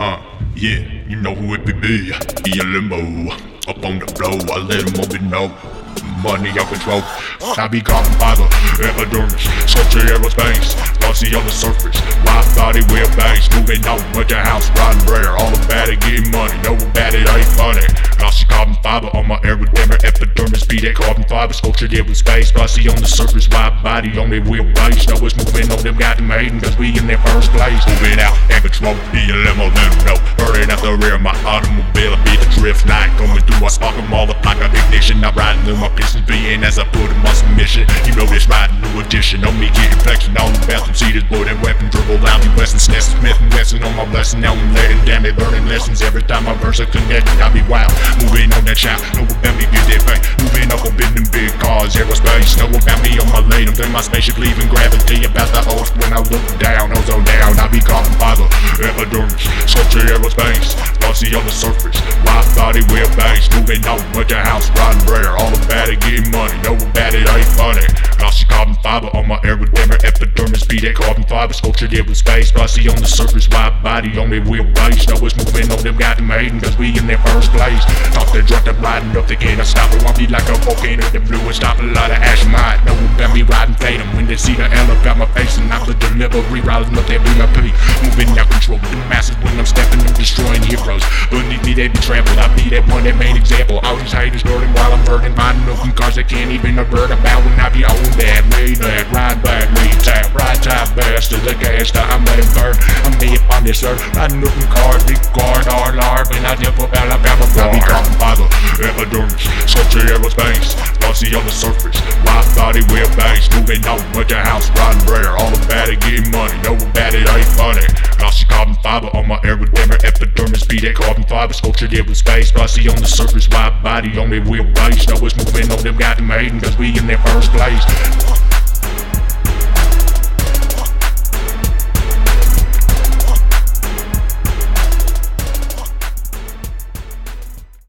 Uh, yeah, you know who it be, be. A limo. Uh, up on the floor, I let him over know. Money uh. out control. I be carbon fiber, epidermis, sculpture aerospace, glossy on the surface, wide body wheelbase, moving out with the house, riding rare, all about it, getting money, no about it ain't funny. Glossy carbon fiber on my aerodynamic epidermis, be that carbon fiber, sculpture aerospace, glossy on the surface, wide body on the wheelbase, know it's moving on them goddamn hating, cause we in their first place, moving out and control, be a limo, know, burning out the rear of my automobile, be the drift light coming through, I spark 'em all up like a ignition, I riding through my pistons beating as I put 'em on submission, you know this riding new edition, on me getting flexing on the bathroom, see boy that weapon dribble, I'll be Weston, Snesson, Smith and Wesson on my blessing, now I'm letting damn it, learning lessons. Every time my verse are connected, I be wild, moving on that shot, know about me, get that bang, moving up up in them big cars, aerospace, know about me on my lane, I'm in my spaceship, leaving gravity about the host when I look epidermis, sculpture aerospace, glossy on the surface, wide body wheelbase, moving on with the house, riding rare, all about it, getting money, know about it ain't funny, glossy carbon fiber on my aerodynamic epidermis, be that carbon fiber, sculpture aerospace, glossy on the surface, wide body on the wheelbase, know it's moving on them goddamn hating, cause we in their first place, talk that drop that riding up, they can't stop it, me like a volcano, the blue and stop a lot of ash might know about me riding fading when they see the L got my face and I'm the delivery riding up that be my out control they be trampled, I be that one that main example, all these haters burning while I'm burning, up in cars they can't even avert about when I be on that, lay that, ride back, lead tap, ride tap, bastard, the gas that I'm letting burn, I'm deep on this earth, riding in cars, big guard, all larb, and I jump up Alabama, I be carbon fiber, epidermis, sculpture aerospace, glossy on the surface, wide body wheelbase, moving on with the house, riding rare, all about it, getting money, know about it ain't funny, glossy carbon fiber on my aerodynamic be that carbon fiber, sculpture aerospace, glossy on the surface, wide body on the wheelbase, know it's moving on them goddamn hating, cause we in their first place.